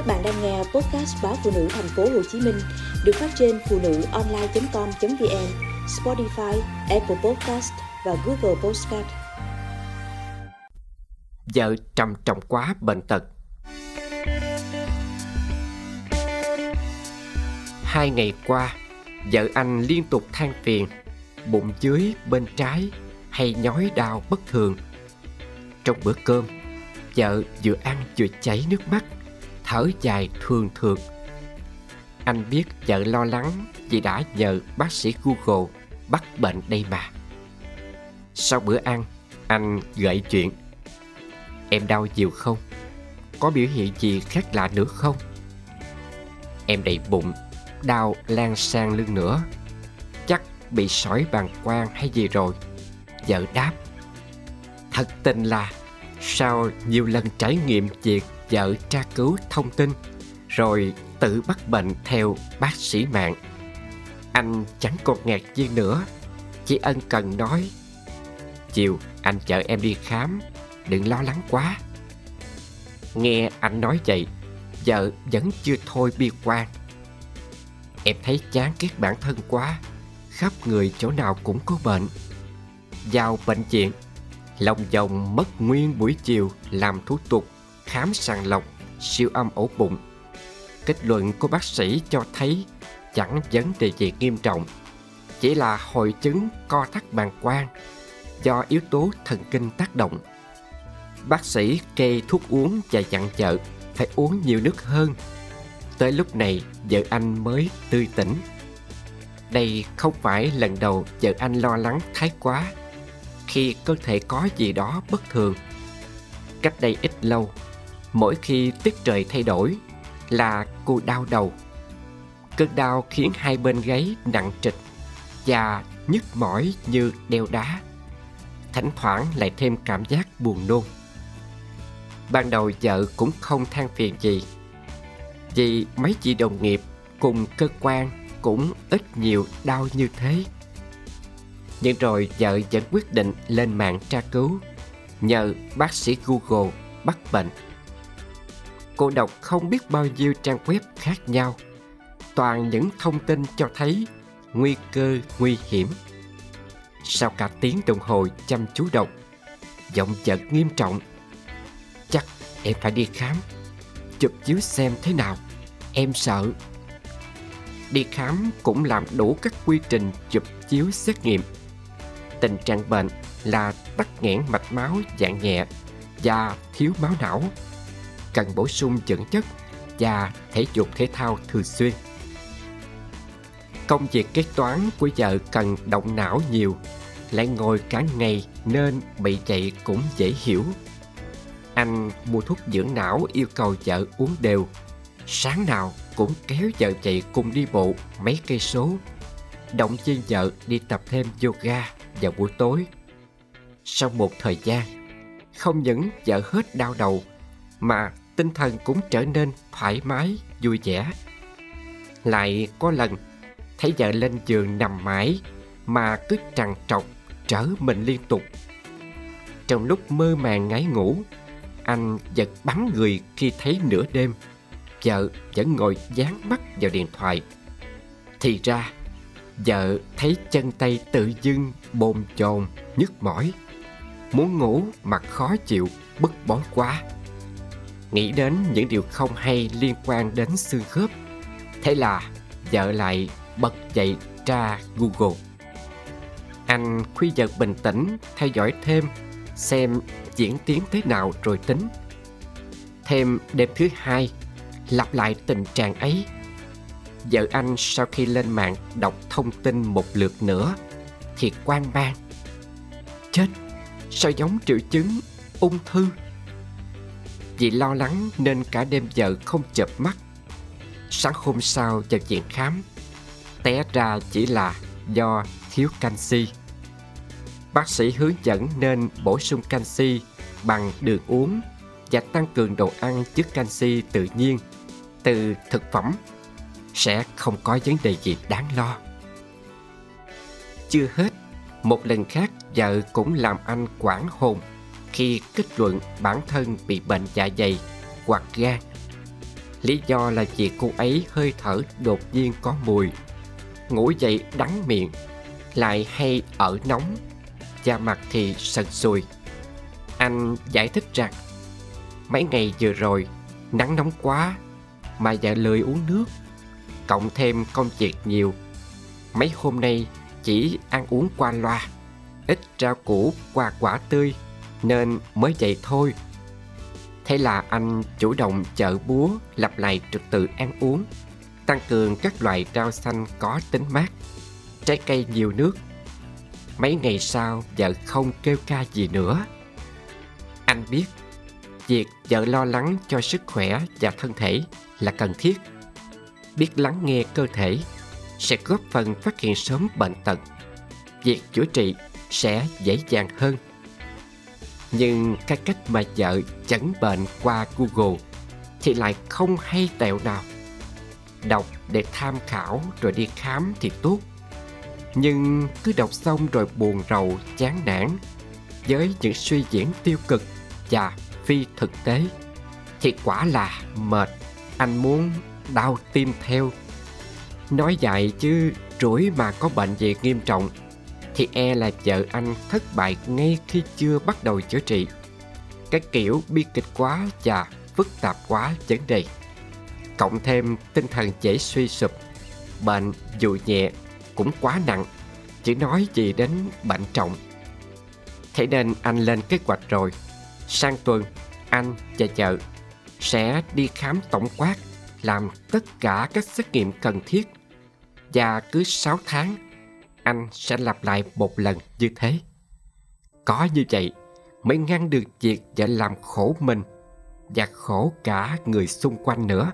Các bạn đang nghe podcast báo phụ nữ thành phố Hồ Chí Minh được phát trên phụ nữ online.com.vn, Spotify, Apple Podcast và Google Podcast. Vợ trầm trọng quá bệnh tật. Hai ngày qua, vợ anh liên tục than phiền, bụng dưới bên trái hay nhói đau bất thường. Trong bữa cơm, vợ vừa ăn vừa chảy nước mắt thở dài thường thường. Anh biết vợ lo lắng vì đã nhờ bác sĩ google bắt bệnh đây mà. Sau bữa ăn, anh gợi chuyện. Em đau nhiều không? Có biểu hiện gì khác lạ nữa không? Em đầy bụng, đau lan sang lưng nữa. Chắc bị sỏi bàng quang hay gì rồi? Vợ đáp. Thật tình là, sau nhiều lần trải nghiệm việc vợ tra cứu thông tin, rồi tự bắt bệnh theo bác sĩ mạng. Anh chẳng còn ngạc nhiên nữa, chỉ ân cần nói, chiều, anh chở em đi khám, đừng lo lắng quá. Nghe anh nói vậy, vợ vẫn chưa thôi bi quan. Em thấy chán ghét bản thân quá, khắp người chỗ nào cũng có bệnh. Vào bệnh viện, lòng vòng mất nguyên buổi chiều làm thủ tục khám sàng lọc, siêu âm ổ bụng. Kết luận của bác sĩ cho thấy chẳng vấn đề gì nghiêm trọng, chỉ là hội chứng co thắt bàng quang do yếu tố thần kinh tác động. Bác sĩ kê thuốc uống và dặn vợ phải uống nhiều nước hơn. Tới lúc này, vợ anh mới tươi tỉnh. Đây không phải lần đầu vợ anh lo lắng thái quá. Khi cơ thể có gì đó bất thường, cách đây ít lâu mỗi khi tiết trời thay đổi là cô đau đầu. Cơn đau khiến hai bên gáy nặng trịch và nhức mỏi như đeo đá. Thỉnh thoảng lại thêm cảm giác buồn nôn. Ban đầu vợ cũng không than phiền gì, vì mấy chị đồng nghiệp cùng cơ quan cũng ít nhiều đau như thế. Nhưng rồi vợ vẫn quyết định lên mạng tra cứu nhờ bác sĩ google bắt bệnh cô đọc không biết bao nhiêu trang web khác nhau. Toàn những thông tin cho thấy nguy cơ, nguy hiểm. Sau cả tiếng đồng hồ chăm chú đọc, giọng chợt nghiêm trọng. Chắc em phải đi khám. Chụp chiếu xem thế nào. Em sợ. Đi khám cũng làm đủ các quy trình chụp chiếu xét nghiệm. Tình trạng bệnh là tắc nghẽn mạch máu dạng nhẹ và thiếu máu não cần bổ sung dưỡng chất và thể dục thể thao thường xuyên. Công việc kế toán của vợ cần động não nhiều, lại ngồi cả ngày nên bị chạy cũng dễ hiểu. Anh mua thuốc dưỡng não yêu cầu vợ uống đều. Sáng nào cũng kéo vợ chạy cùng đi bộ mấy cây số. Động viên vợ đi tập thêm yoga vào buổi tối. Sau một thời gian, không những vợ hết đau đầu mà tinh thần cũng trở nên thoải mái, vui vẻ. Lại có lần, thấy vợ lên giường nằm mãi mà cứ trằn trọc, trở mình liên tục. Trong lúc mơ màng ngáy ngủ, anh giật bắn người khi thấy nửa đêm, vợ vẫn ngồi dán mắt vào điện thoại. Thì ra, vợ thấy chân tay tự dưng bồn chồn, nhức mỏi. Muốn ngủ mà khó chịu, bức bối quá nghĩ đến những điều không hay liên quan đến xương khớp. Thế là vợ lại bật dậy tra Google. Anh khuy vợ bình tĩnh theo dõi thêm xem diễn tiến thế nào rồi tính. Thêm đêm thứ hai, lặp lại tình trạng ấy. Vợ anh sau khi lên mạng đọc thông tin một lượt nữa thì quan mang. Chết, sao giống triệu chứng ung thư vì lo lắng nên cả đêm vợ không chợp mắt. Sáng hôm sau vào viện khám Té ra chỉ là do thiếu canxi. Bác sĩ hướng dẫn nên bổ sung canxi bằng đường uống và tăng cường đồ ăn chứa canxi tự nhiên. Từ thực phẩm sẽ không có vấn đề gì đáng lo. Chưa hết, một lần khác vợ cũng làm anh quảng hồn khi kết luận bản thân bị bệnh dạ dày hoặc gan. Lý do là vì cô ấy hơi thở đột nhiên có mùi, Ngủ dậy đắng miệng, Lại hay ở nóng, Da mặt thì sần sùi. Anh giải thích rằng, Mấy ngày vừa rồi, Nắng nóng quá Mà dạ lười uống nước, Cộng thêm công việc nhiều. Mấy hôm nay chỉ ăn uống qua loa, Ít rau củ qua quả tươi. Nên mới vậy thôi. Thế là anh chủ động chợ búa Lặp lại trật tự ăn uống, Tăng cường các loại rau xanh có tính mát, Trái cây nhiều nước. Mấy ngày sau, vợ không kêu ca gì nữa. Anh biết, Việc vợ lo lắng cho sức khỏe và thân thể là cần thiết. Biết lắng nghe cơ thể Sẽ góp phần phát hiện sớm bệnh tật. Việc chữa trị sẽ dễ dàng hơn. Nhưng cái cách mà vợ chẩn bệnh qua Google Thì lại không hay tẹo nào. Đọc để tham khảo rồi đi khám thì tốt. Nhưng cứ đọc xong rồi buồn rầu, chán nản với những suy diễn tiêu cực và phi thực tế thì quả là mệt. Anh muốn đau tim theo. Nói vậy chứ, rủi mà có bệnh gì nghiêm trọng thì e là vợ anh thất bại ngay khi chưa bắt đầu chữa trị. Cái kiểu bi kịch quá và phức tạp quá vấn đề. Cộng thêm tinh thần dễ suy sụp, bệnh dù nhẹ cũng quá nặng, chỉ nói gì đến bệnh trọng. Thế nên anh lên kế hoạch rồi. Sang tuần, anh và vợ sẽ đi khám tổng quát, làm tất cả các xét nghiệm cần thiết. Và cứ 6 tháng anh sẽ lặp lại một lần như thế. Có như vậy, mới ngăn được việc vợ làm khổ mình và khổ cả người xung quanh nữa.